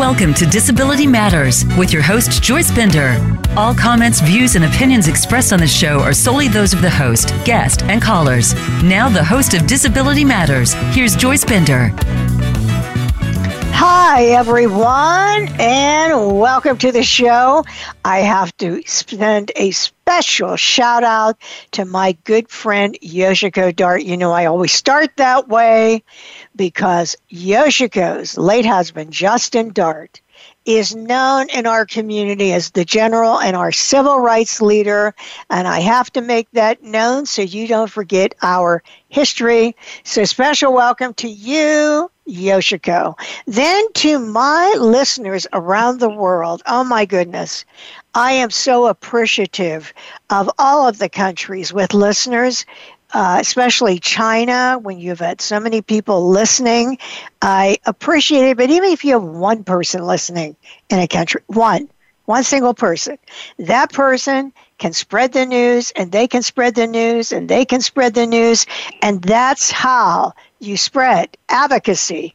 welcome to Disability Matters with your host, Joyce Bender. All comments, views, and opinions expressed on the show are solely those of the host, guest, and callers. Now, the host of Disability Matters, here's Joyce Bender. Hi, everyone, and welcome to the show. I have to send a special shout out to my good friend Yoshiko Dart. You know, I always start that way because Yoshiko's late husband, Justin Dart, is known in our community as the general and our civil rights leader. And I have to make that known so you don't forget our history. So, special welcome to you, Yoshiko. Then to my listeners around the world. Oh my goodness. I am so appreciative of all of the countries with listeners uh, especially China, when you've had so many people listening. I appreciate it, but even if you have one person listening in a country, one, one single person, that person can spread the news and they can spread the news and they can spread the news. And that's how you spread advocacy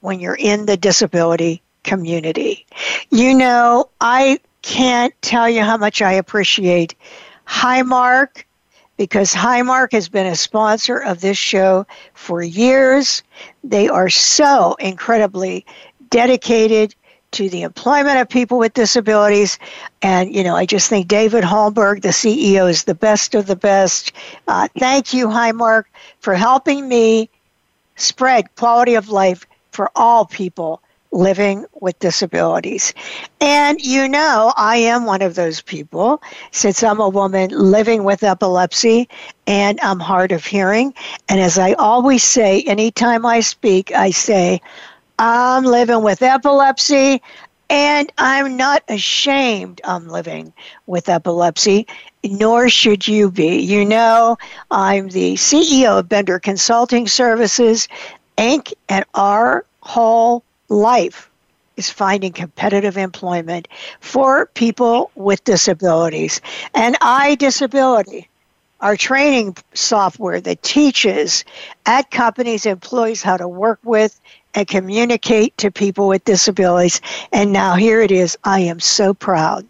when you're in the disability community. You know, I can't tell you how much I appreciate Highmark because Highmark has been a sponsor of this show for years. They are so incredibly dedicated to the employment of people with disabilities. And, you know, I just think David Holmberg, the CEO, is the best of the best. Uh, thank you, Highmark, for helping me spread quality of life for all people living with disabilities. And you know, I am one of those people since I'm a woman living with epilepsy and I'm hard of hearing. And as I always say, anytime I speak, I say, I'm living with epilepsy. And I'm not ashamed I'm living with epilepsy, nor should you be. You know, I'm the CEO of Bender Consulting Services, Inc., and our whole life is finding competitive employment for people with disabilities. And iDisability, our training software that teaches at companies employees how to work with and communicate to people with disabilities. And now here it is. I am so proud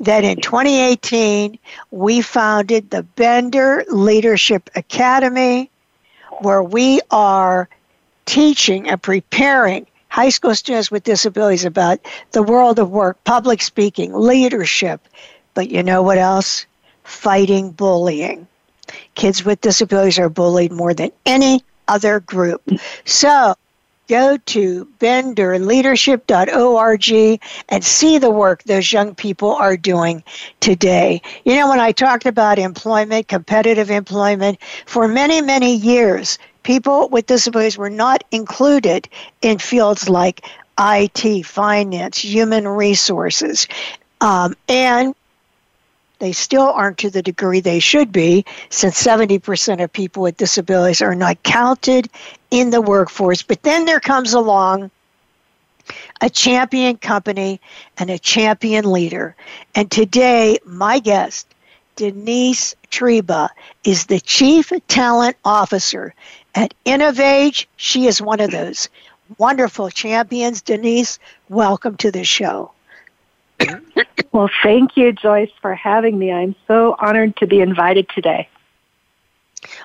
that in 2018 we founded the Bender Leadership Academy where we are teaching and preparing high school students with disabilities about the world of work, public speaking, leadership. But you know what else? Fighting bullying. Kids with disabilities are bullied more than any other group. So go to benderleadership.org and see the work those young people are doing today. You know, when I talked about employment, competitive employment, for many, many years, people with disabilities were not included in fields like IT, finance, human resources, um, and they still aren't to the degree they should be, since 70% of people with disabilities are not counted in the workforce. But then there comes along a champion company and a champion leader. And today, my guest, Denise Triba, is the Chief Talent Officer at InnovAge, she is one of those wonderful champions. Denise, welcome to the show. Well, thank you, Joyce, for having me. I'm so honored to be invited today.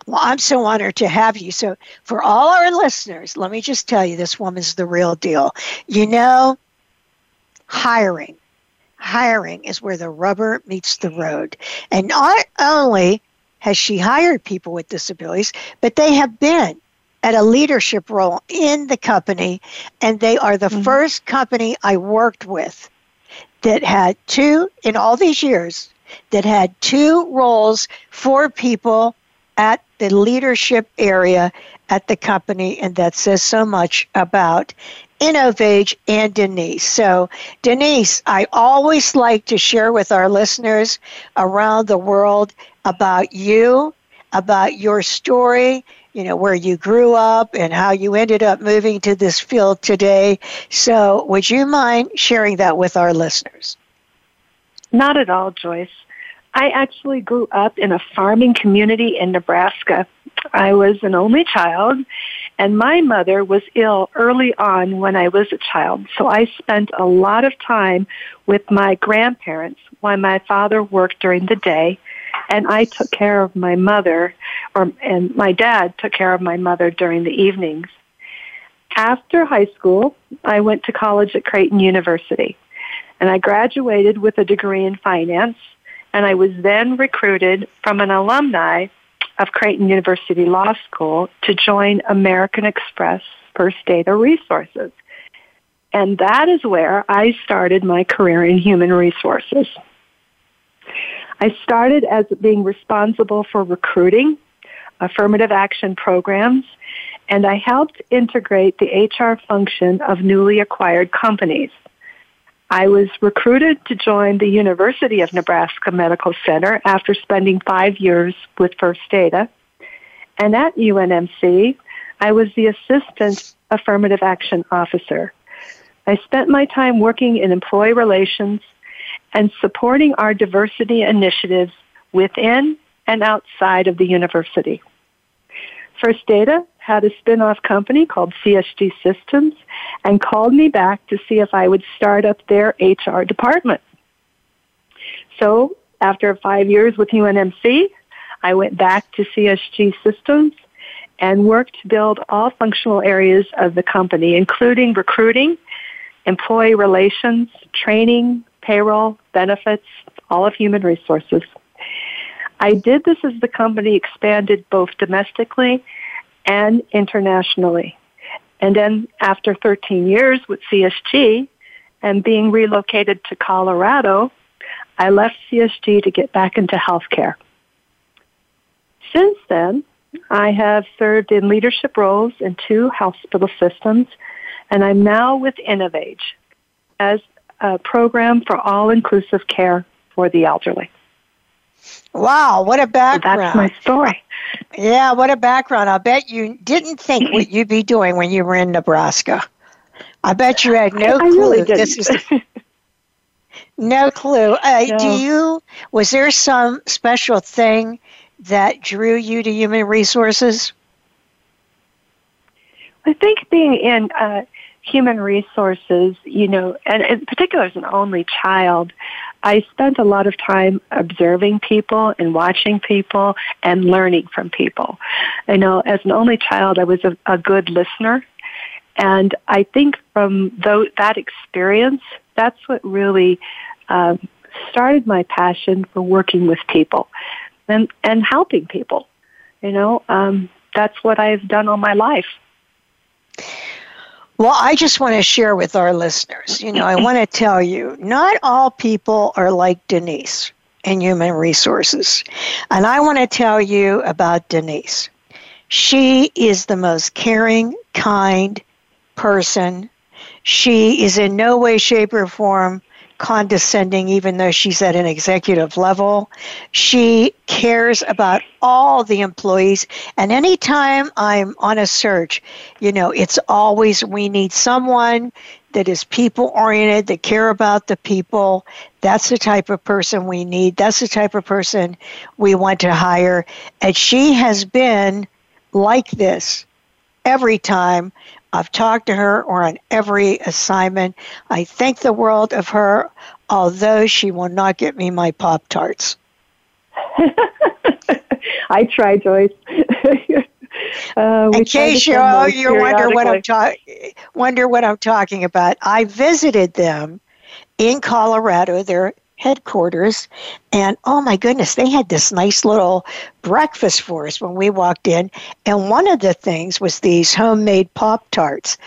Well, I'm so honored to have you. So, for all our listeners, let me just tell you this woman's the real deal. You know, hiring. Hiring is where the rubber meets the road. And not only has she hired people with disabilities, but they have been at a leadership role in the company, and they are the mm-hmm. first company I worked with that had two, in all these years, that had two roles for people at the leadership area at the company, and that says so much about InnovAge and Denise. So, Denise, I always like to share with our listeners around the world about you, about your story, you know, where you grew up and how you ended up moving to this field today. So, would you mind sharing that with our listeners? Not at all, Joyce. I actually grew up in a farming community in Nebraska. I was an only child, And my mother was ill early on when I was a child, so I spent a lot of time with my grandparents while my father worked during the day, and I took care of my mother, or and my dad took care of my mother during the evenings. After high school, I went to college at Creighton University, and I graduated with a degree in finance, and I was then recruited from an alumni of Creighton University Law School to join American Express First Data Resources. And that is where I started my career in human resources. I started as being responsible for recruiting, affirmative action programs, and I helped integrate the HR function of newly acquired companies. I was recruited to join the University of Nebraska Medical Center after spending five years with First Data. And at UNMC, I was the Assistant Affirmative Action Officer. I spent my time working in employee relations and supporting our diversity initiatives within and outside of the university. First Data had a spin-off company called CSG Systems and called me back to see if I would start up their HR department. So after five years with UNMC, I went back to CSG Systems and worked to build all functional areas of the company, including recruiting, employee relations, training, payroll, benefits, all of human resources. I did this as the company expanded both domestically and internationally. And then after 13 years with CSG and being relocated to Colorado, I left CSG to get back into healthcare. Since then, I have served in leadership roles in two hospital systems, and I'm now with InnovAge as a program for all-inclusive care for the elderly. Wow, what a background. that's my story. Yeah, what a background. I bet you didn't think what you'd be doing when you were in Nebraska. I bet you had no I, clue. really didn't. This is no clue. Uh, no. Do you? Was there some special thing that drew you to human resources? I think being in uh, human resources, you know, and in particular as an only child, I spent a lot of time observing people and watching people and learning from people. I know as an only child, I was a, a good listener. And I think from th- that experience, that's what really um, started my passion for working with people and, and helping people. You know, um, that's what I've done all my life. Well, I just want to share with our listeners, you know, I want to tell you, not all people are like Denise in human resources. And I want to tell you about Denise. She is the most caring, kind person. She is in no way, shape, or form condescending, even though she's at an executive level. She cares about all the employees. And anytime I'm on a search, you know, it's always we need someone that is people oriented, that care about the people. That's the type of person we need. That's the type of person we want to hire. And she has been like this every time I've talked to her or on every assignment. I think the world of her, although she will not get me my Pop Tarts. I try, Joyce. uh, In case you you wonder what I'm ta- wonder what I'm talking about, I visited them in Colorado. They're headquarters. And oh my goodness, they had this nice little breakfast for us when we walked in. And one of the things was these homemade Pop Tarts.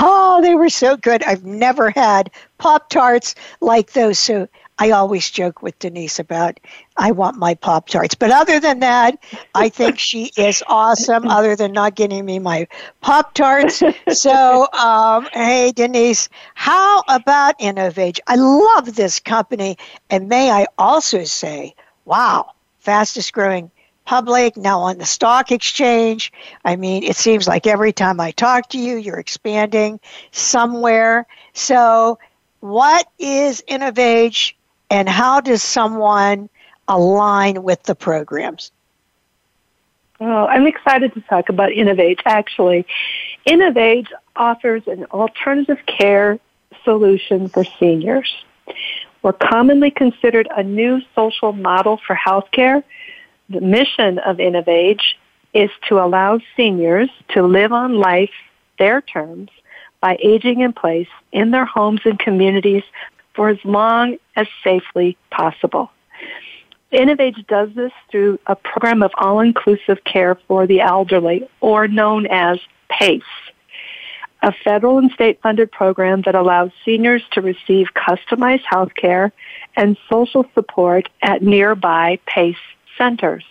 Oh, they were so good. I've never had Pop Tarts like those. So I always joke with Denise about I want my Pop Tarts. But other than that, I think she is awesome, other than not getting me my Pop Tarts. So, um, hey, Denise, how about InnovAge? I love this company. And may I also say, wow, fastest growing public, now on the stock exchange. I mean, it seems like every time I talk to you, you're expanding somewhere. So, what is InnovAge and how does someone align with the programs? Oh, I'm excited to talk about InnovAge. Actually, InnovAge offers an alternative care solution for seniors. We're commonly considered a new social model for healthcare. The mission of InnovAge is to allow seniors to live on life their terms by aging in place in their homes and communities for as long as safely possible. InnovAge does this through a program of all-inclusive care for the elderly, or known as PACE, a federal and state-funded program that allows seniors to receive customized health care and social support at nearby PACE centers.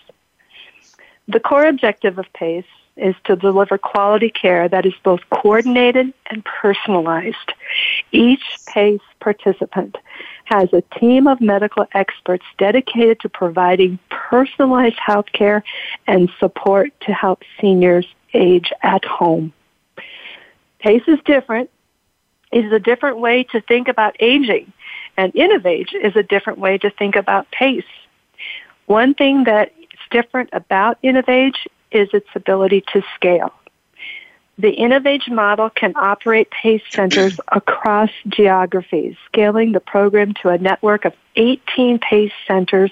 The core objective of PACE is to deliver quality care that is both coordinated and personalized. Each PACE participant has a team of medical experts dedicated to providing personalized health care and support to help seniors age at home. PACE is different. It is a different way to think about aging, and InnovAge is a different way to think about PACE. One thing that is different about InnovAge is its ability to scale. The InnovAge model can operate PACE centers across geographies, scaling the program to a network of 18 PACE centers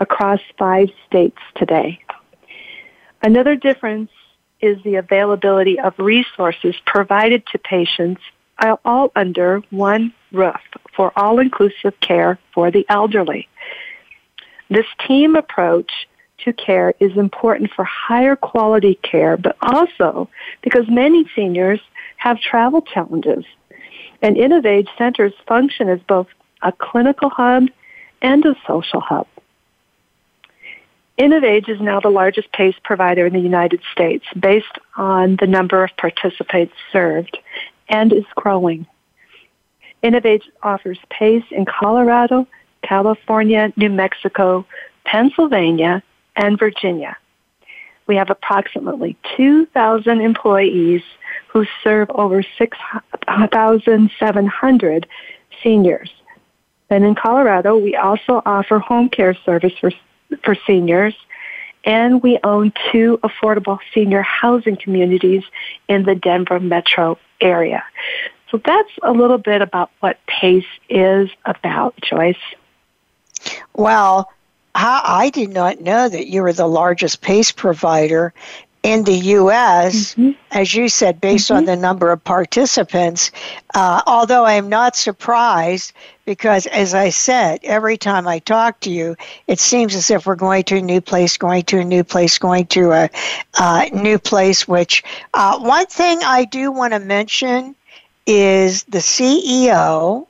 across five states today. Another difference is the availability of resources provided to patients all under one roof for all-inclusive care for the elderly. This team approach to care is important for higher quality care, but also because many seniors have travel challenges. And InnovAge centers function as both a clinical hub and a social hub. InnovAge is now the largest PACE provider in the United States based on the number of participants served and is growing. InnovAge offers PACE in Colorado, California, New Mexico, Pennsylvania, and Virginia. We have approximately 2,000 employees who serve over 6,700 seniors. And in Colorado, we also offer home care service for, for seniors, and we own two affordable senior housing communities in the Denver metro area. So that's a little bit about what PACE is about, Joyce. Well, I did not know that you were the largest PACE provider in the U.S., mm-hmm. as you said, based mm-hmm. on the number of participants. Uh, although I am not surprised because, as I said, every time I talk to you, it seems as if we're going to a new place, going to a new place, going to a uh, new place. Which uh, one thing I do want to mention is the CEO,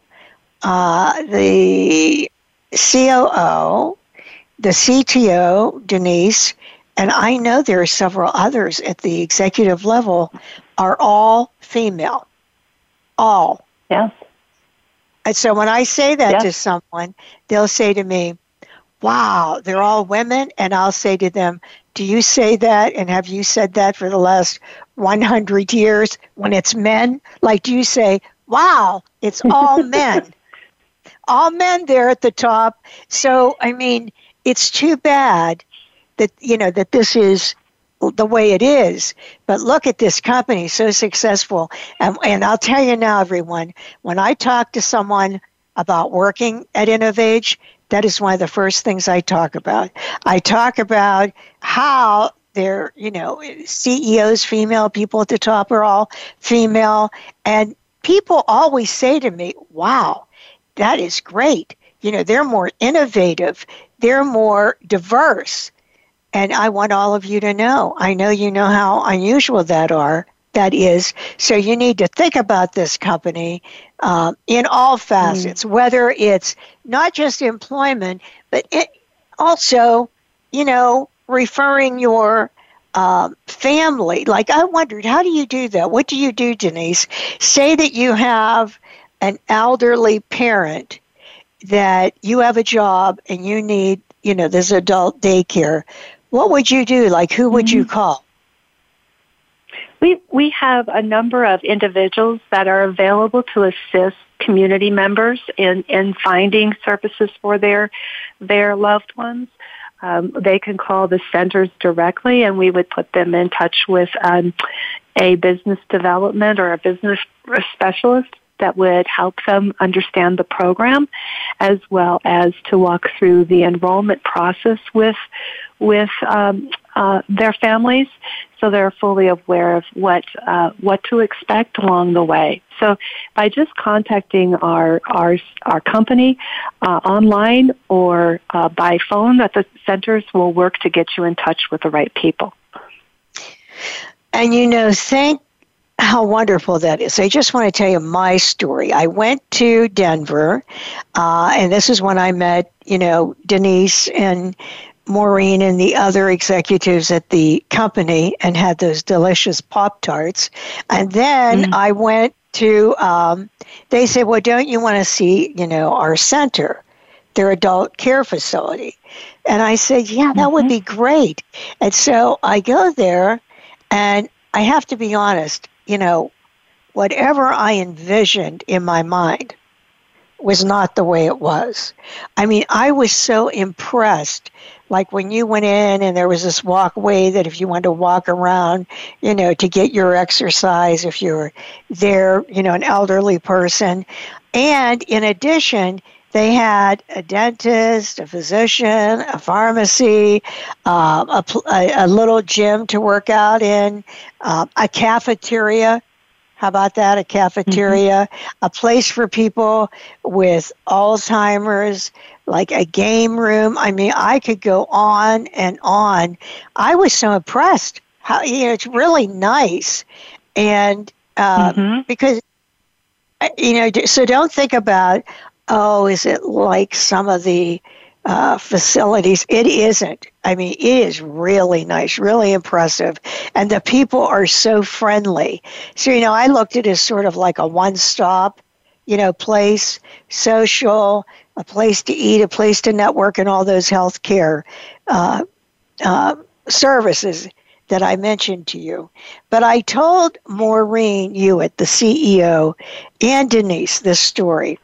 uh, the COO, the CTO, Denise, and I know there are several others at the executive level, are all female. All. Yes. And so when I say that yes. to someone, they'll say to me, Wow, they're all women. And I'll say to them, Do you say that? And have you said that for the last 100 years when it's men? Like, do you say, Wow, it's all men? all men there at the top. So, I mean, it's too bad that you know that this is the way it is. But look at this company, so successful. And, and I'll tell you now, everyone, when I talk to someone about working at InnovAge, that is one of the first things I talk about. I talk about how they're, you know, CEOs, female people at the top are all female. And people always say to me, wow, that is great. You know, they're more innovative they're more diverse. And I want all of you to know. I know you know how unusual that are. That is. So you need to think about this company um, in all facets, mm. whether it's not just employment, but it also, you know, referring your um, family. Like I wondered, how do you do that? What do you do, Denise? Say that you have an elderly parent that you have a job and you need, you know, this adult daycare, what would you do? Like, who would mm-hmm. you call? We we have a number of individuals that are available to assist community members in, in finding services for their their loved ones. um, they can call the centers directly, and we would put them in touch with um, a business development or a business specialist that would help them understand the program as well as to walk through the enrollment process with with um, uh, their families so they're fully aware of what uh, what to expect along the way. So by just contacting our our our company uh, online or uh, by phone, that the centers will work to get you in touch with the right people. And you know, thank how wonderful that is. I just want to tell you my story. I went to Denver, uh, and this is when I met, you know, Denise and Maureen and the other executives at the company and had those delicious Pop Tarts. And then mm. I went to, um, they said, well, don't you want to see, you know, our center, their adult care facility? And I said, yeah, that mm-hmm. would be great. And so I go there, and I have to be honest, you know, whatever I envisioned in my mind was not the way it was. I mean, I was so impressed like when you went in and there was this walkway that if you wanted to walk around, you know, to get your exercise, if you're there, you know, an elderly person. And in addition, they had a dentist, a physician, a pharmacy, uh, a, a, little gym to work out in, uh, a cafeteria how about that? A cafeteria, mm-hmm. a place for people with Alzheimer's, like a game room. I mean, I could go on and on. I was so impressed. How you know, it's really nice, and um, mm-hmm. because you know, so don't think about oh, is it like some of the uh, facilities. It isn't. I mean, it is really nice, really impressive. And the people are so friendly. So, you know, I looked at it as sort of like a one stop, you know, place, social, a place to eat, a place to network, and all those healthcare uh, uh, services that I mentioned to you. But I told Maureen Hewitt, the CEO, and Denise this story.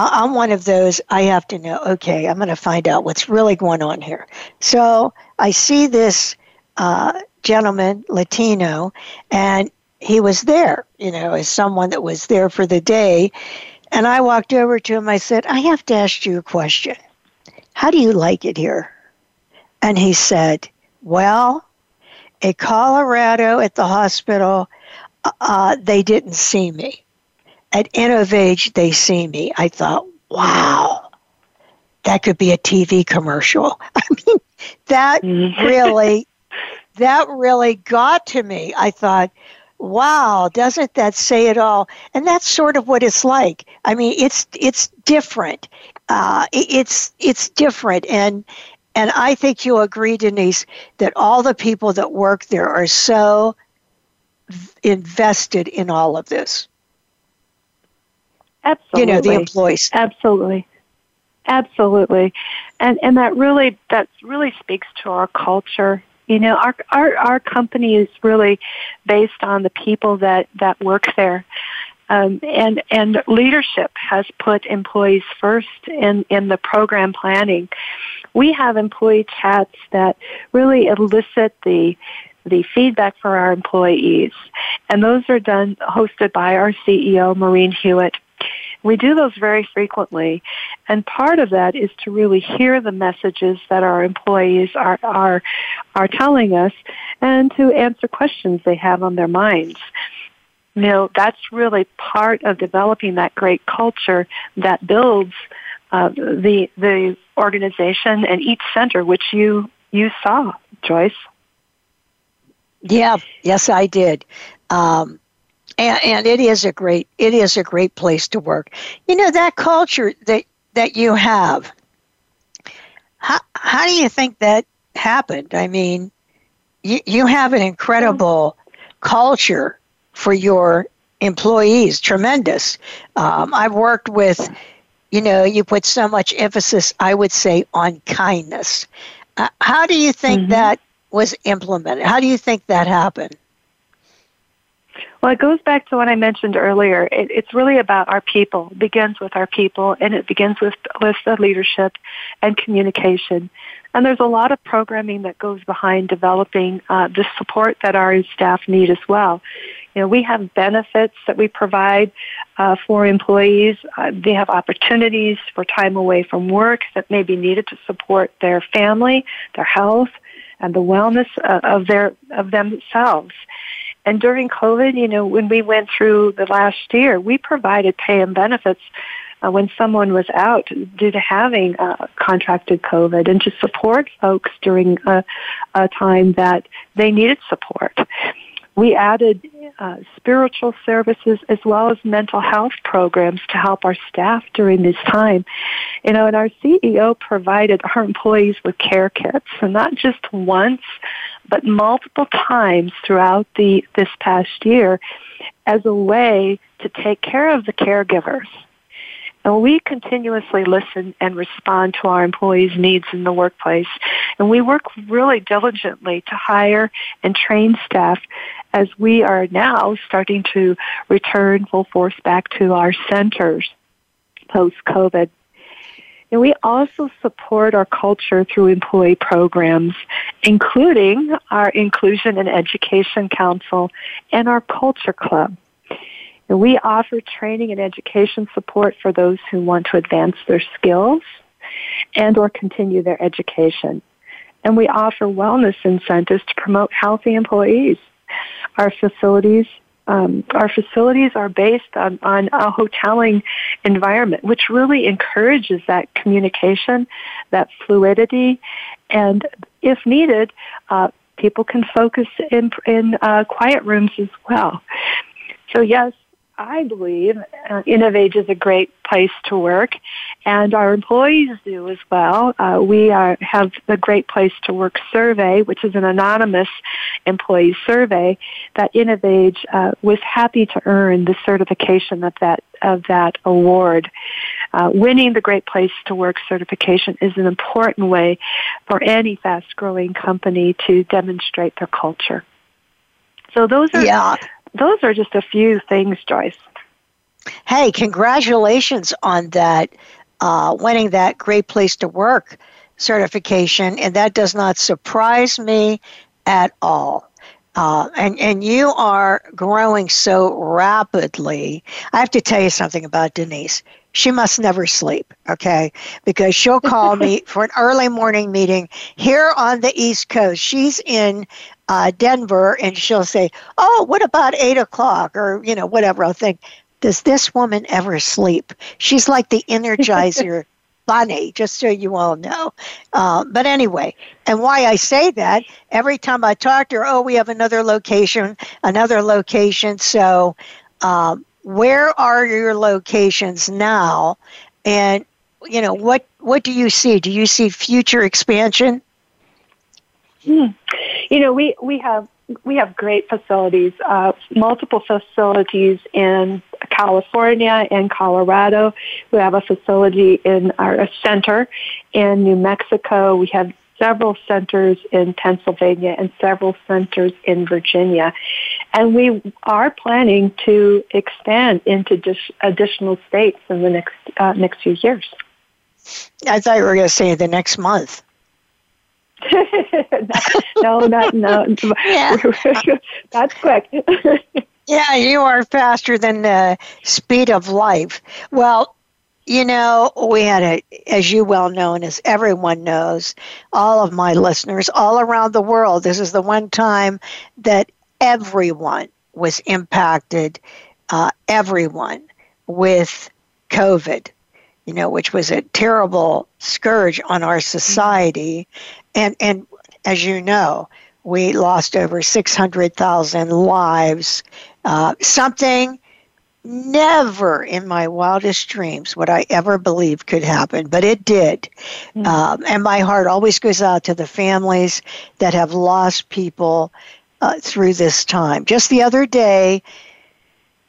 I'm one of those, I have to know, okay, I'm going to find out what's really going on here. So I see this uh, gentleman, Latino, and he was there, you know, as someone that was there for the day. And I walked over to him. I said, I have to ask you a question. How do you like it here? And he said, Well, at Colorado at the hospital, uh, they didn't see me at InnovAge, they see me. I thought, wow, that could be a TV commercial. I mean, that mm-hmm. really, that really got to me. I thought, wow, doesn't that say it all? And that's sort of what it's like. I mean, it's it's different. Uh, it's it's different, and and I think you'll agree, Denise, that all the people that work there are so invested in all of this. Absolutely. You know, the employees. Absolutely. Absolutely. And and that really that really speaks to our culture. You know, our our our company is really based on the people that that work there. Um, and and leadership has put employees first in in the program planning. We have employee chats that really elicit the the feedback for our employees, and those are done hosted by our CEO Maureen Hewitt. We do those very frequently, and part of that is to really hear the messages that our employees are are are telling us, and to answer questions they have on their minds. You know, that's really part of developing that great culture that builds uh, the the organization and each center, which you you saw, Joyce. Yeah, yes, I did. Um, and, and it is a great it is a great place to work. You know that culture that that you have. How how do you think that happened? I mean, you you have an incredible culture for your employees. Tremendous. Um, I've worked with. You know, you put so much emphasis, I would say, on kindness. Uh, how do you think mm-hmm. that was implemented? How do you think that happened? Well, it goes back to what I mentioned earlier. It, it's really about our people. It begins with our people, and it begins with with the leadership and communication. And there's a lot of programming that goes behind developing uh, the support that our staff need as well. You know, we have benefits that we provide uh, for employees. Uh, they have opportunities for time away from work that may be needed to support their family, their health, and the wellness uh, of their of themselves. And during COVID, you know, when we went through the last year, we provided pay and benefits uh, when someone was out due to having uh, contracted COVID and to support folks during a, a time that they needed support. We added uh, spiritual services as well as mental health programs to help our staff during this time. You know, and our CEO provided our employees with care kits, and not just once, but multiple times throughout the this past year as a way to take care of the caregivers and we continuously listen and respond to our employees' needs in the workplace. And we work really diligently to hire and train staff as we are now starting to return full force back to our centers post-COVID. And we also support our culture through employee programs, including our Inclusion and Education Council and our Culture Club. We offer training and education support for those who want to advance their skills and or continue their education. And we offer wellness incentives to promote healthy employees. Our facilities um, our facilities are based on, on a hoteling environment, which really encourages that communication, that fluidity, and if needed, uh, people can focus in, in uh, quiet rooms as well. So yes, I believe uh, InnovAge is a great place to work, and our employees do as well. Uh, we are, have the Great Place to Work survey, which is an anonymous employee survey that InnovAge uh, was happy to earn the certification of that of that award. Uh, winning the Great Place to Work certification is an important way for any fast-growing company to demonstrate their culture. So those are yeah those are just a few things, Joyce. Hey, congratulations on that, uh, winning that Great Place to Work certification, and that does not surprise me at all. Uh, and and you are growing so rapidly. I have to tell you something about Denise. She must never sleep, okay? Because she'll call me for an early morning meeting here on the East Coast. She's in uh, Denver, and she'll say, "Oh, what about eight o'clock?" or you know, whatever. I'll think, does this woman ever sleep? She's like the Energizer bunny, just so you all know. Uh, but anyway, and why I say that every time I talk to her, oh, we have another location, another location. So, um, where are your locations now? And you know, what what do you see? Do you see future expansion? Hmm. You know, we, we have we have great facilities, uh, multiple facilities in California and Colorado. We have a facility in our center in New Mexico. We have several centers in Pennsylvania and several centers in Virginia. And we are planning to expand into dis- additional states in the next uh, next few years. I thought you were going to say the next month. no, not no. Yeah. That's quick. yeah, you are faster than the speed of life. Well, you know, we had a, as you well know, and as everyone knows, all of my listeners all around the world, this is the one time that everyone was impacted, uh, everyone with COVID you know, which was a terrible scourge on our society. And, and as you know, we lost over 600,000 lives. Uh, something never in my wildest dreams would I ever believe could happen, but it did. Mm-hmm. Um, and my heart always goes out to the families that have lost people uh, through this time. Just the other day,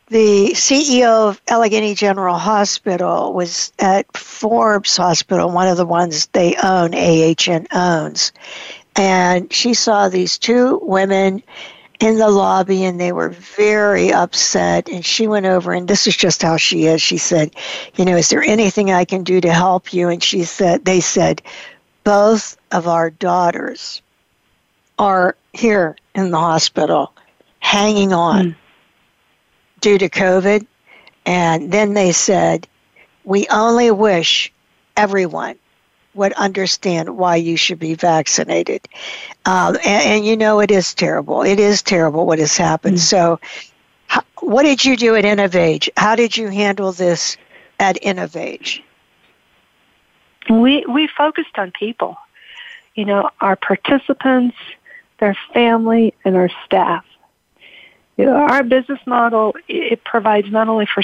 the CEO of Allegheny General Hospital was at Forbes Hospital, one of the ones they own, AHN owns. And she saw these two women in the lobby and they were very upset. And she went over, and this is just how she is. She said, You know, is there anything I can do to help you? And she said, They said, both of our daughters are here in the hospital hanging on mm. due to COVID. And then they said, We only wish everyone would understand why you should be vaccinated. Um, and, and, you know, it is terrible. It is terrible what has happened. Mm. So, how, what did you do at InnovAge? How did you handle this at InnovAge? We, we focused on people, you know, our participants, their family, and our staff. You know, our business model, it provides not only for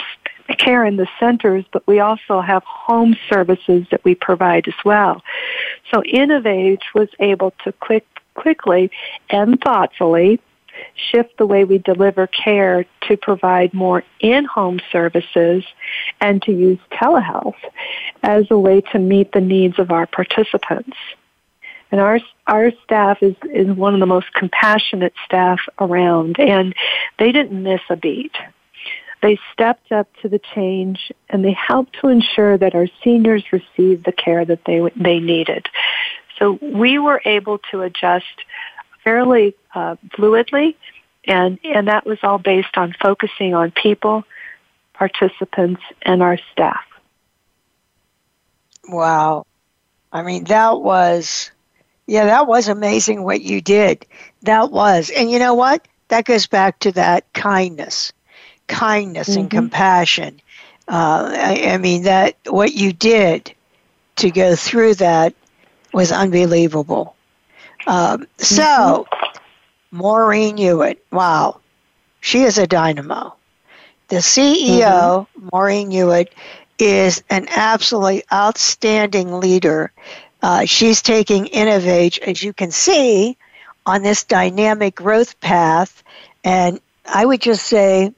care in the centers, but we also have home services that we provide as well. So InnovAge was able to quick, quickly and thoughtfully shift the way we deliver care to provide more in-home services and to use telehealth as a way to meet the needs of our participants. And our our staff is, is one of the most compassionate staff around and they didn't miss a beat. They stepped up to the change and they helped to ensure that our seniors received the care that they, they needed. So we were able to adjust fairly uh, fluidly and, and that was all based on focusing on people, participants, and our staff. Wow. I mean, that was, yeah, that was amazing what you did. That was. And you know what? That goes back to that kindness kindness mm-hmm. and compassion. Uh, I, I, mean, that what you did to go through that was unbelievable. Um, so, mm-hmm. Maureen Hewitt, wow, she is a dynamo. The CEO, mm-hmm. Maureen Hewitt, is an absolutely outstanding leader. Uh, she's taking InnovAge, as you can see, on this dynamic growth path. And I would just say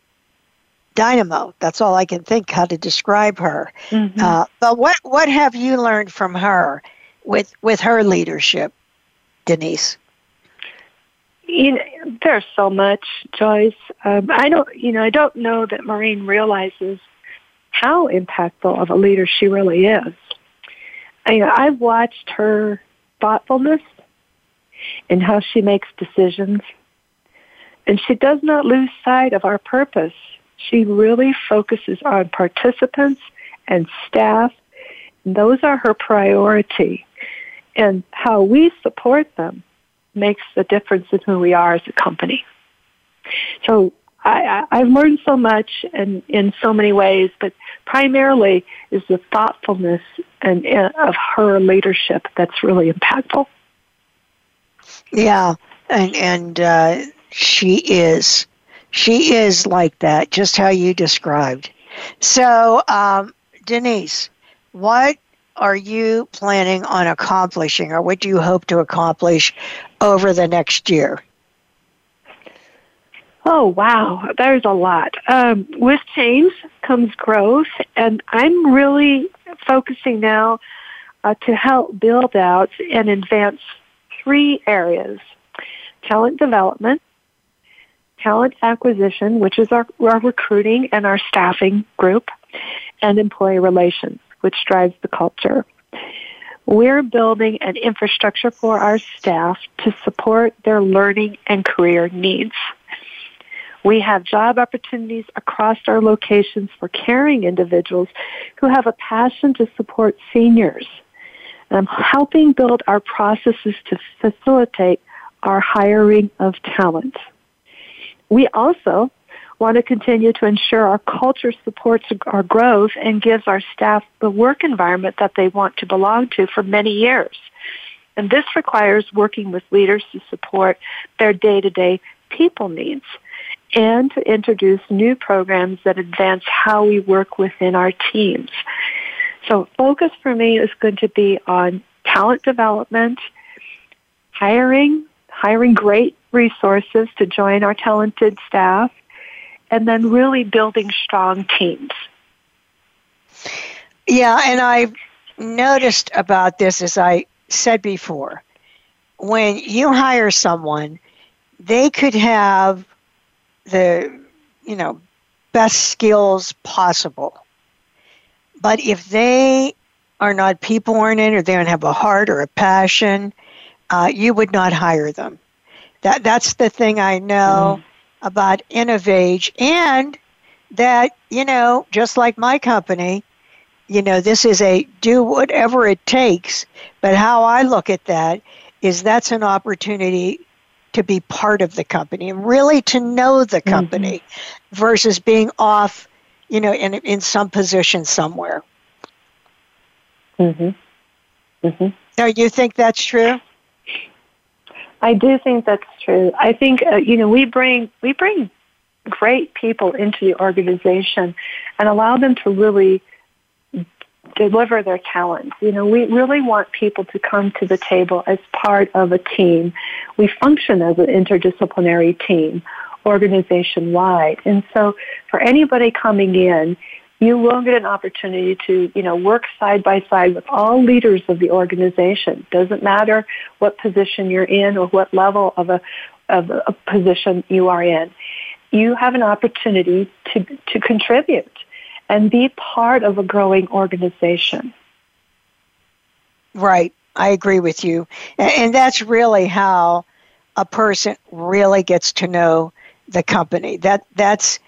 dynamo. That's all I can think how to describe her. Mm-hmm. Uh, but what what have you learned from her with with her leadership, Denise? You know, there's so much, Joyce. Um, I don't, you know, I don't know that Maureen realizes how impactful of a leader she really is. I, I've watched her thoughtfulness and how she makes decisions, and she does not lose sight of our purpose she really focuses on participants and staff. And those are her priority. And how we support them makes the difference in who we are as a company. So I, I've learned so much and in so many ways, but primarily is the thoughtfulness and, and of her leadership that's really impactful. Yeah, and and uh, she is she is like that, just how you described. So, um, Denise, what are you planning on accomplishing, or what do you hope to accomplish over the next year? Oh, wow. There's a lot. Um, with change comes growth, and I'm really focusing now uh, to help build out and advance three areas talent development, talent acquisition, which is our, our recruiting and our staffing group, and employee relations, which drives the culture. We're building an infrastructure for our staff to support their learning and career needs. We have job opportunities across our locations for caring individuals who have a passion to support seniors. And I'm helping build our processes to facilitate our hiring of talent. We also want to continue to ensure our culture supports our growth and gives our staff the work environment that they want to belong to for many years. And this requires working with leaders to support their day-to-day people needs and to introduce new programs that advance how we work within our teams. So focus for me is going to be on talent development, hiring, hiring great resources to join our talented staff, and then really building strong teams. Yeah, and I noticed about this, as I said before, when you hire someone, they could have the, you know, best skills possible. But if they are not people oriented or they don't have a heart or a passion, uh, you would not hire them. That that's the thing I know mm. about InnovAge, and that you know, just like my company, you know, this is a do whatever it takes. But how I look at that is that's an opportunity to be part of the company and really to know the mm-hmm. company mm-hmm. versus being off, you know, in in some position somewhere. Mhm. Mhm. Now, you think that's true? I do think that's true. I think uh, you know we bring we bring great people into the organization and allow them to really deliver their talents. You know, we really want people to come to the table as part of a team. We function as an interdisciplinary team, organization wide. And so for anybody coming in, you will get an opportunity to, you know, work side by side with all leaders of the organization. Doesn't matter what position you're in or what level of a of a position you are in. You have an opportunity to to contribute and be part of a growing organization. Right. I agree with you. And that's really how a person really gets to know the company. That that's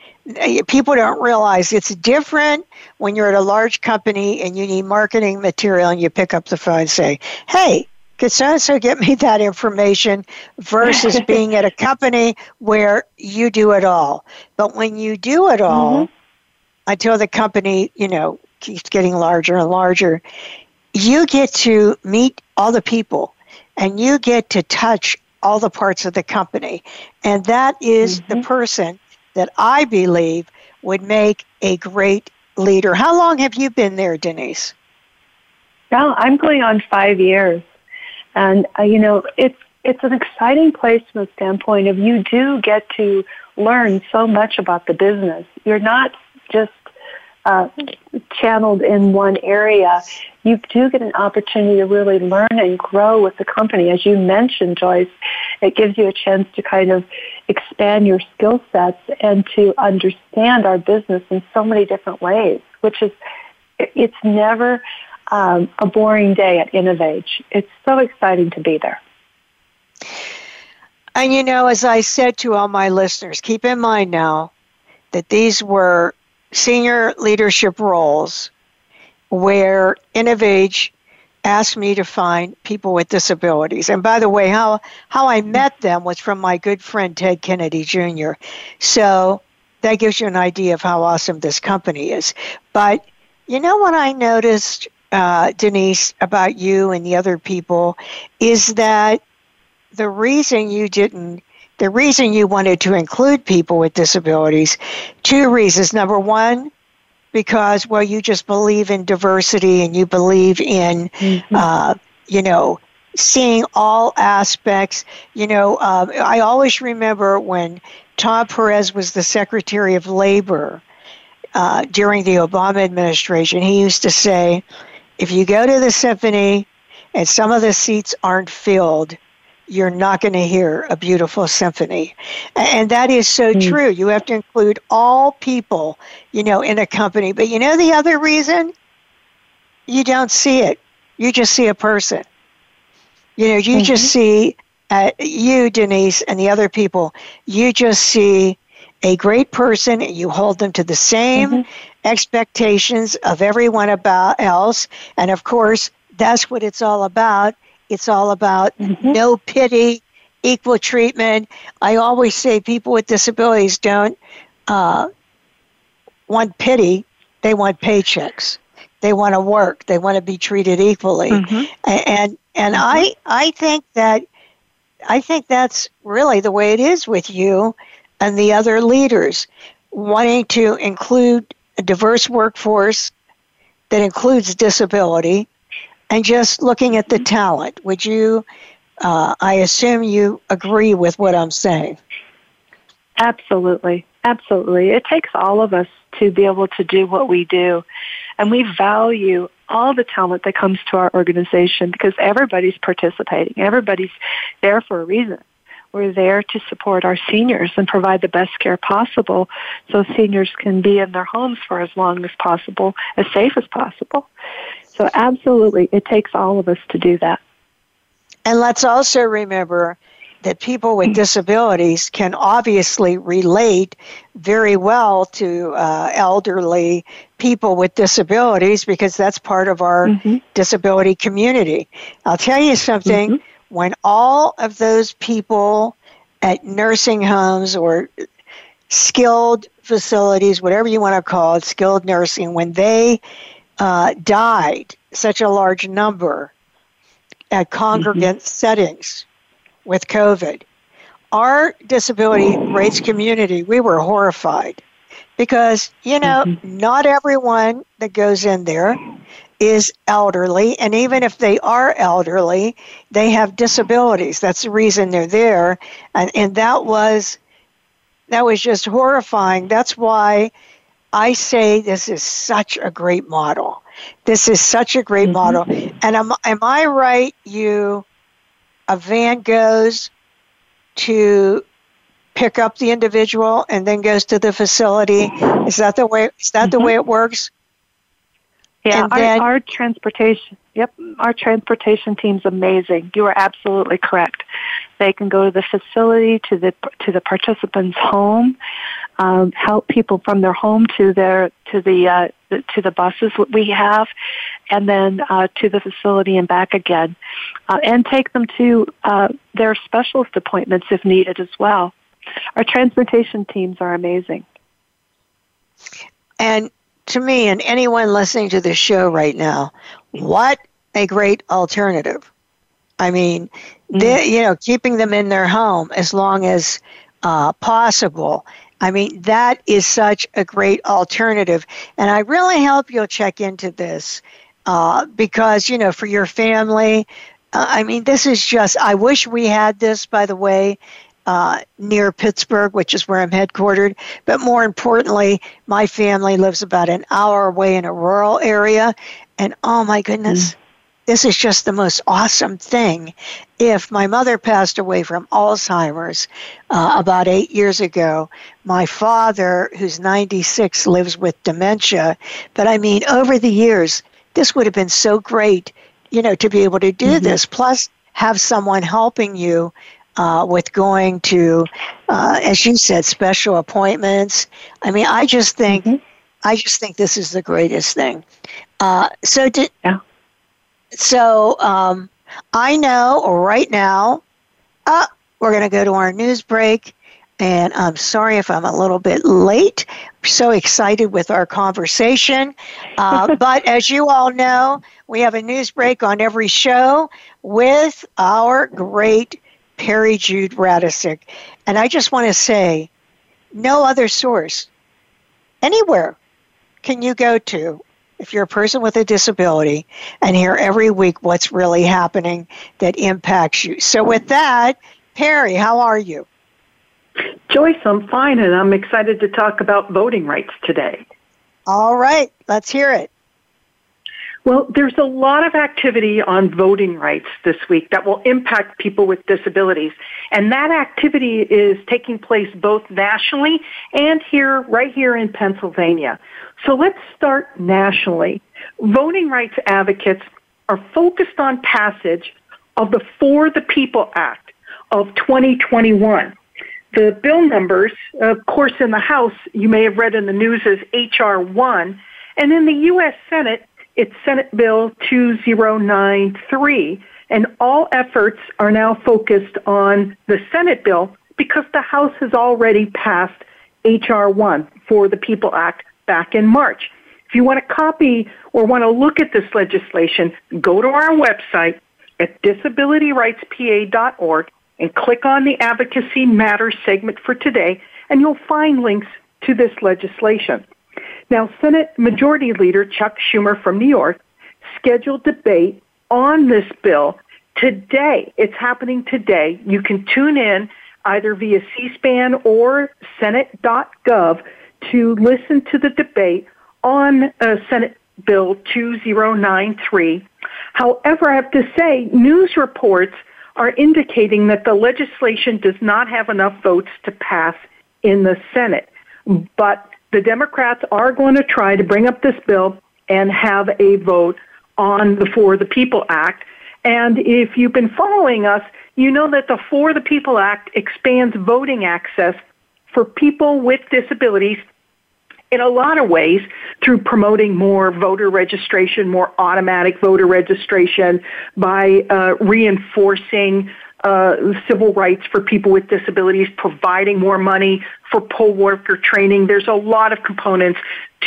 people don't realize it's different when you're at a large company and you need marketing material and you pick up the phone and say, "Hey, could so and so get me that information?" versus being at a company where you do it all. But when you do it all, mm-hmm until the company, you know, keeps getting larger and larger, you get to meet all the people and you get to touch all the parts of the company. And that is mm-hmm. the person that I believe would make a great leader. How long have you been there, Denise? Well, I'm going on five years. And, uh, you know, it's, it's an exciting place from the standpoint of you do get to learn so much about the business. You're not just uh, channeled in one area, you do get an opportunity to really learn and grow with the company. As you mentioned, Joyce, it gives you a chance to kind of expand your skill sets and to understand our business in so many different ways, which is, it's never um, a boring day at InnovAge. It's so exciting to be there. And you know, as I said to all my listeners, keep in mind now that these were senior leadership roles where InnovAge asked me to find people with disabilities. And by the way, how, how I met them was from my good friend Ted Kennedy Jr. So that gives you an idea of how awesome this company is. But you know what I noticed, uh, Denise, about you and the other people is that the reason you didn't the reason you wanted to include people with disabilities, two reasons. Number one, because, well, you just believe in diversity and you believe in, mm-hmm. uh, you know, seeing all aspects. You know, uh, I always remember when Tom Perez was the Secretary of Labor uh, during the Obama administration, he used to say, if you go to the symphony and some of the seats aren't filled, you're not going to hear a beautiful symphony. And that is so mm. true. You have to include all people, you know, in a company. But you know the other reason? You don't see it. You just see a person. You know, you mm-hmm. just see uh, you, Denise, and the other people. You just see a great person and you hold them to the same mm-hmm. expectations of everyone about else. And of course, that's what it's all about it's all about mm-hmm. no pity, equal treatment. I always say people with disabilities don't uh, want pity, they want paychecks. They want to work. They want to be treated equally. Mm-hmm. And and mm-hmm. I I think that I think that's really the way it is with you and the other leaders wanting to include a diverse workforce that includes disability and just looking at the mm-hmm. talent, would you? Uh, I assume you agree with what I'm saying. Absolutely, absolutely. It takes all of us to be able to do what we do, and we value all the talent that comes to our organization because everybody's participating. Everybody's there for a reason. we're there to support our seniors and provide the best care possible so seniors can be in their homes for as long as possible, as safe as possible. So absolutely, it takes all of us to do that. And let's also remember that people with disabilities can obviously relate very well to uh, elderly people with disabilities because that's part of our mm-hmm. disability community. I'll tell you something mm-hmm. when all of those people at nursing homes or skilled facilities, whatever you want to call it, skilled nursing, when they uh, died, such a large number at congregant mm-hmm. settings, with COVID. Our disability rights community, we were horrified because, you know, mm-hmm. not everyone that goes in there is elderly, and even if they are elderly, they have disabilities. That's the reason they're there, and and that was that was just horrifying. That's why I say this is such a great model. This is such a great mm-hmm. model. And am am I right? You a van goes to pick up the individual and then goes to the facility. Is that the way? Is that mm-hmm. the way it works? Yeah, our, then, our transportation. Yep, our transportation team's amazing. You are absolutely correct. They can go to the facility, to the to the participant's home, um, help people from their home to their to the, uh, the to the buses we have, and then uh, to the facility and back again, uh, and take them to uh, their specialist appointments if needed as well. Our transportation teams are amazing. And to me, and anyone listening to this show right now, what a great alternative. I mean, mm-hmm. you know, keeping them in their home as long as uh, possible I mean, that is such a great alternative. And I really hope you'll check into this uh, because, you know, for your family, uh, I mean, this is just, I wish we had this, by the way, uh, near Pittsburgh, which is where I'm headquartered. But more importantly, my family lives about an hour away in a rural area. And oh my goodness, mm this is just the most awesome thing. If my mother passed away from Alzheimer's uh, about eight years ago, my father, who's 96, lives with dementia. But I mean, over the years, this would have been so great, you know, to be able to do mm-hmm. this. Plus, have someone helping you uh, with going to, uh, as you said, special appointments. I mean, I just think, mm-hmm. I just think this is the greatest thing. Uh, so, did, yeah. So um, I know right now, uh, we're going to go to our news break. And I'm sorry if I'm a little bit late. I'm so excited with our conversation. Uh, but as you all know, we have a news break on every show with our great Peri Jude Radecic. And I just want to say, no other source anywhere can you go to if you're a person with a disability and hear every week what's really happening that impacts you. So, with that, Peri, how are you? Joyce, I'm fine, and I'm excited to talk about voting rights today. All right, let's hear it. Well, there's a lot of activity on voting rights this week that will impact people with disabilities. And that activity is taking place both nationally and here, right here in Pennsylvania. So let's start nationally. Voting rights advocates are focused on passage of the For the People Act of 2021. The bill numbers, of course, in the House, you may have read in the news as H.R. 1, and in the U.S. Senate, it's Senate Bill 2093. And all efforts are now focused on the Senate bill because the House has already passed H.R. 1 for the People Act back in March. If you want to copy or want to look at this legislation, go to our website at disabilityrightspa.org and click on the Advocacy Matters segment for today, and you'll find links to this legislation. Now, Senate Majority Leader Chuck Schumer from New York scheduled debate on this bill today. It's happening today. You can tune in either via C-SPAN or Senate.gov to listen to the debate on uh, Senate Bill 2093. However, I have to say, news reports are indicating that the legislation does not have enough votes to pass in the Senate. But the Democrats are going to try to bring up this bill and have a vote on the For the People Act. And if you've been following us, you know that the For the People Act expands voting access for people with disabilities in a lot of ways through promoting more voter registration, more automatic voter registration, by uh, reinforcing uh, civil rights for people with disabilities, providing more money for poll worker training. There's a lot of components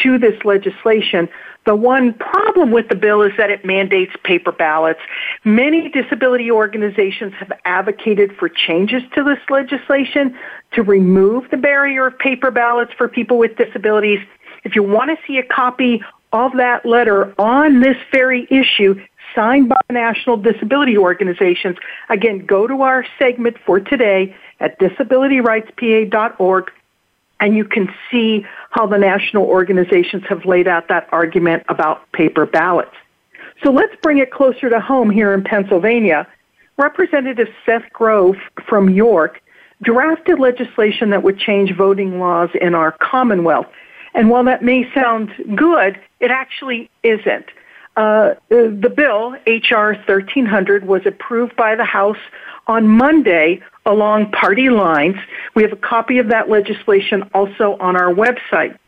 to this legislation. The one problem with the bill is that it mandates paper ballots. Many disability organizations have advocated for changes to this legislation to remove the barrier of paper ballots for people with disabilities. If you want to see a copy of that letter on this very issue, signed by national disability organizations. Again, go to our segment for today at disabilityrightspa.org and you can see how the national organizations have laid out that argument about paper ballots. So let's bring it closer to home here in Pennsylvania. Representative Seth Grove from York drafted legislation that would change voting laws in our Commonwealth. And while that may sound good, it actually isn't. Uh, the bill, H.R. 1300, was approved by the House on Monday along party lines. We have a copy of that legislation also on our website.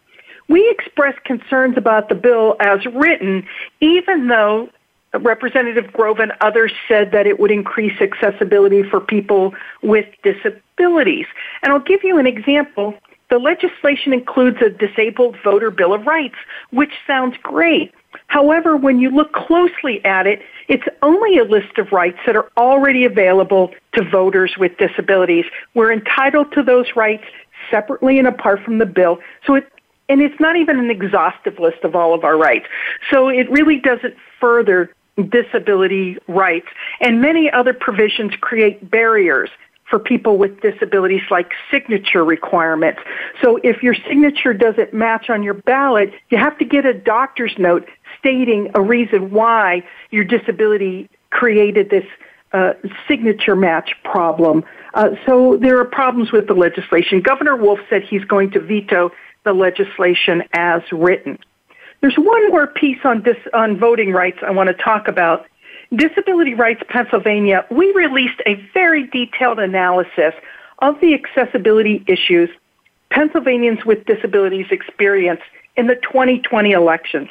We expressed concerns about the bill as written, even though Representative Grove and others said that it would increase accessibility for people with disabilities. And I'll give you an example. The legislation includes a disabled voter bill of rights, which sounds great. However, when you look closely at it, it's only a list of rights that are already available to voters with disabilities. We're entitled to those rights separately and apart from the bill. So it, and it's not even an exhaustive list of all of our rights. So it really doesn't further disability rights. And many other provisions create barriers for people with disabilities like signature requirements. So if your signature doesn't match on your ballot, you have to get a doctor's note stating a reason why your disability created this uh, signature match problem. Uh, so there are problems with the legislation. Governor Wolf said he's going to veto the legislation as written. There's one more piece on this on voting rights I want to talk about. Disability Rights Pennsylvania, we released a very detailed analysis of the accessibility issues Pennsylvanians with disabilities experienced in the 2020 election.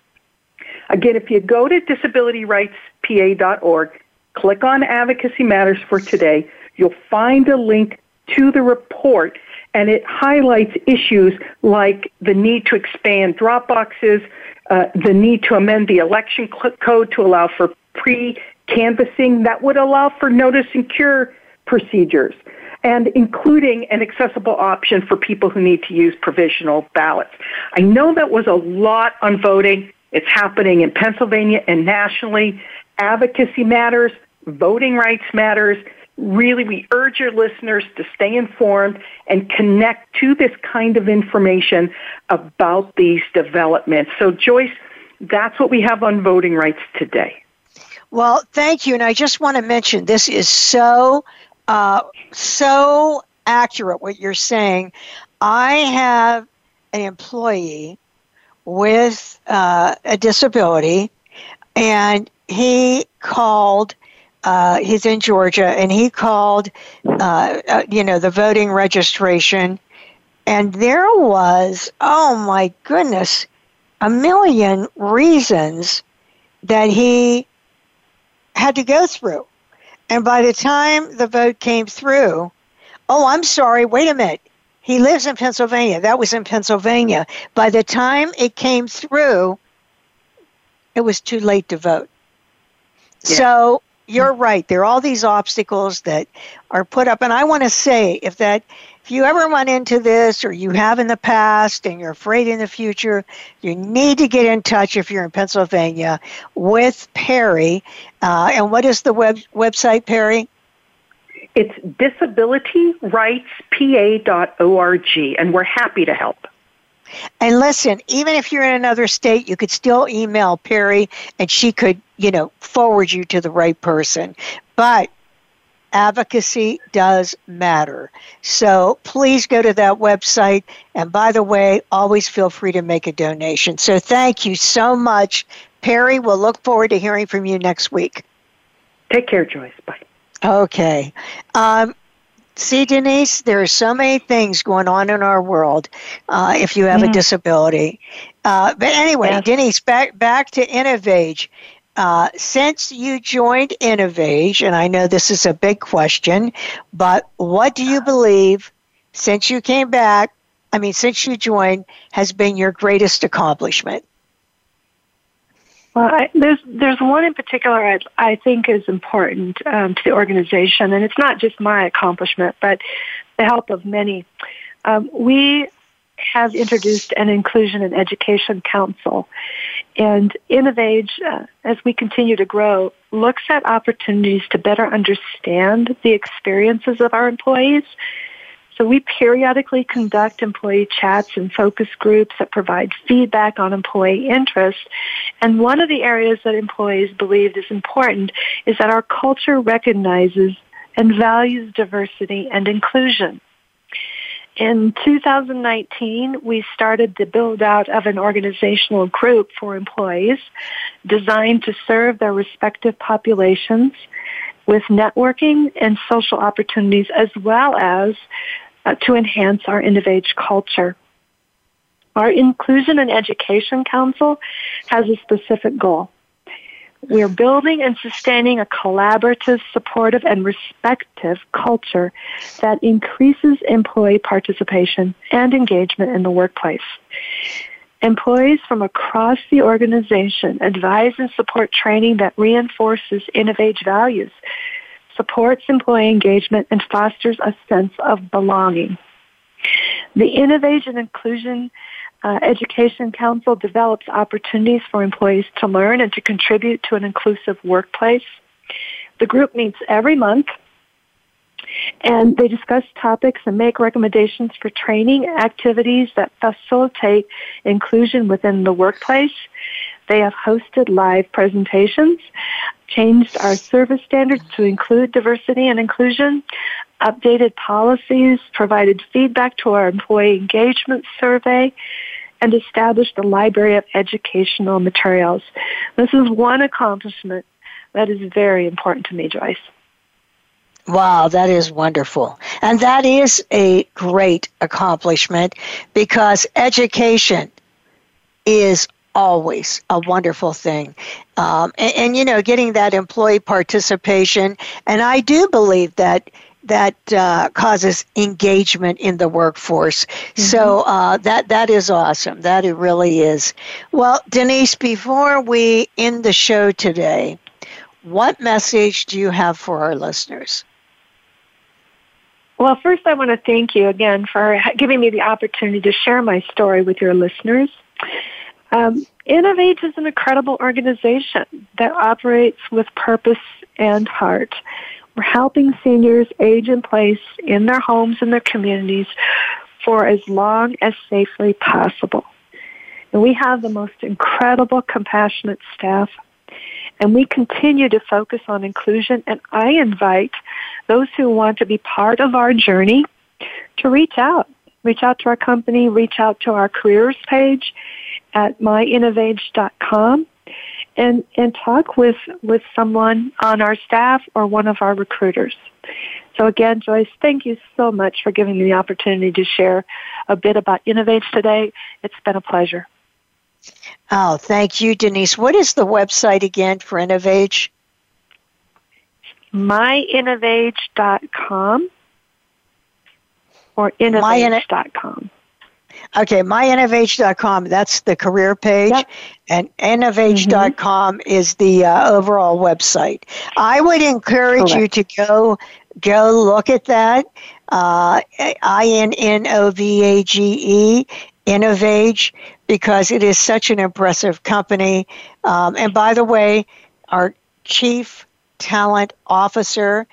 Again, if you go to disabilityrightspa.org, click on Advocacy Matters for Today, you'll find a link to the report and it highlights issues like the need to expand drop boxes, uh, the need to amend the election code to allow for pre canvassing that would allow for notice and cure procedures and including an accessible option for people who need to use provisional ballots. I know that was a lot on voting. It's happening in Pennsylvania and nationally. Advocacy matters, voting rights matters. Really, we urge your listeners to stay informed and connect to this kind of information about these developments. So, Joyce, that's what we have on voting rights today. Well, thank you. And I just want to mention this is so, uh, so accurate what you're saying. I have an employee with uh, a disability, and he called. Uh, he's in Georgia, and he called, uh, uh, you know, the voting registration, and there was, oh my goodness, a million reasons that he had to go through. And by the time the vote came through, oh, I'm sorry, wait a minute. He lives in Pennsylvania. That was in Pennsylvania. By the time it came through, it was too late to vote. Yeah. So you're right. There are all these obstacles that are put up. And I want to say if that if you ever run into this or you have in the past and you're afraid in the future, you need to get in touch if you're in Pennsylvania with Peri. Uh, and what is the web website, Peri? It's disabilityrightspa.org, and we're happy to help. And listen, even if you're in another state, you could still email Peri and she could, you know, forward you to the right person. But advocacy does matter. So please go to that website. And by the way, always feel free to make a donation. So thank you so much, Peri. We'll look forward to hearing from you next week. Take care, Joyce. Bye. Okay. Um, see, Denise, there are so many things going on in our world uh, if you have mm. a disability. Uh, but anyway, yes. Denise, back, back to InnovAge. Uh, since you joined InnovAge, and I know this is a big question, but what do you believe since you came back, I mean, since you joined, has been your greatest accomplishment? Well, I, there's there's one in particular I, I think is important um, to the organization, and it's not just my accomplishment, but the help of many. Um, we have introduced an inclusion and education council, and InnovAge, uh, as we continue to grow, looks at opportunities to better understand the experiences of our employees so we periodically conduct employee chats and focus groups that provide feedback on employee interest. And one of the areas that employees believe is important is that our culture recognizes and values diversity and inclusion. In 2019, we started the build out of an organizational group for employees designed to serve their respective populations with networking and social opportunities as well as uh, to enhance our InnovAge culture. Our Inclusion and Education Council has a specific goal. We are building and sustaining a collaborative, supportive, and respectful culture that increases employee participation and engagement in the workplace. Employees from across the organization advise and support training that reinforces InnovAge values, supports employee engagement, and fosters a sense of belonging. The InnovAge and Inclusion uh, Education Council develops opportunities for employees to learn and to contribute to an inclusive workplace. The group meets every month and they discuss topics and make recommendations for training activities that facilitate inclusion within the workplace. They have hosted live presentations, changed our service standards to include diversity and inclusion, updated policies, provided feedback to our employee engagement survey, and established a library of educational materials. This is one accomplishment that is very important to me, Joyce. Wow, that is wonderful. And that is a great accomplishment because education is always a wonderful thing. Um, and, and, you know, getting that employee participation, and I do believe that that uh, causes engagement in the workforce. Mm-hmm. So uh, that that is awesome. That it really is. Well, Denise, before we end the show today, what message do you have for our listeners? Well, first, I want to thank you again for giving me the opportunity to share my story with your listeners. Um, InnovAge is an incredible organization that operates with purpose and heart. We're helping seniors age in place in their homes and their communities for as long as safely possible. And we have the most incredible, compassionate staff. And we continue to focus on inclusion. And I invite those who want to be part of our journey to reach out. Reach out to our company, reach out to our careers page, at myinnovage.com and, and talk with, with someone on our staff or one of our recruiters. So again, Joyce, thank you so much for giving me the opportunity to share a bit about InnovAge today. It's been a pleasure. Oh, thank you, Denise. What is the website again for InnovAge? myinnovage.com or innovage.com. Okay, myinnovage.com, that's the career page, yep. and innovage.com mm-hmm. is the uh, overall website. I would encourage Correct. you to go go look at that. Uh, I N N O V A G E, InnovAge, because it is such an impressive company. Um, and by the way, our chief talent officer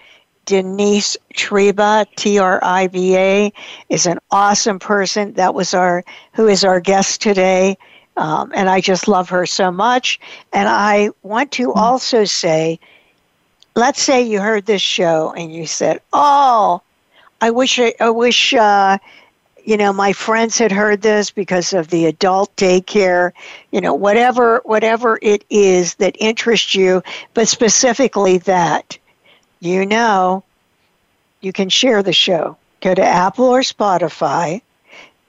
Denise Triba, T R I B A, is an awesome person. That was our who is our guest today, um, and I just love her so much. And I want to mm. also say, let's say you heard this show and you said, "Oh, I wish I, I wish uh, you know my friends had heard this because of the adult daycare, you know, whatever whatever it is that interests you, but specifically that, you know, you can share the show. Go to Apple or Spotify.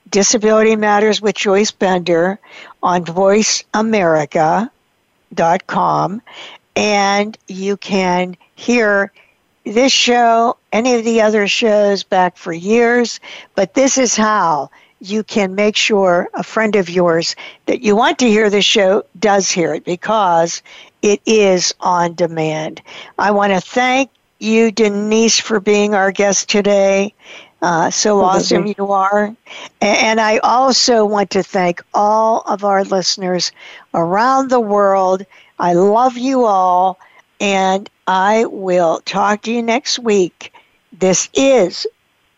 Disability Matters with Joyce Bender on voiceamerica.com and you can hear this show, any of the other shows back for years, but this is how you can make sure a friend of yours that you want to hear the show does hear it because it is on demand. I want to thank you, Denise, for being our guest today. Uh, so awesome you are. And I also want to thank all of our listeners around the world. I love you all, and I will talk to you next week. This is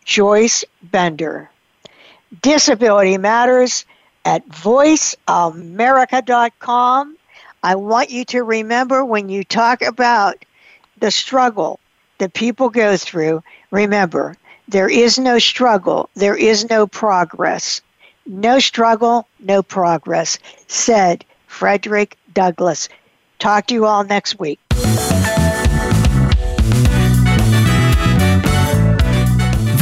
Joyce Bender. Disability Matters at voiceamerica.com. I want you to remember when you talk about the struggle that people go through, remember, there is no struggle, there is no progress. No struggle, no progress, said Frederick Douglass. Talk to you all next week.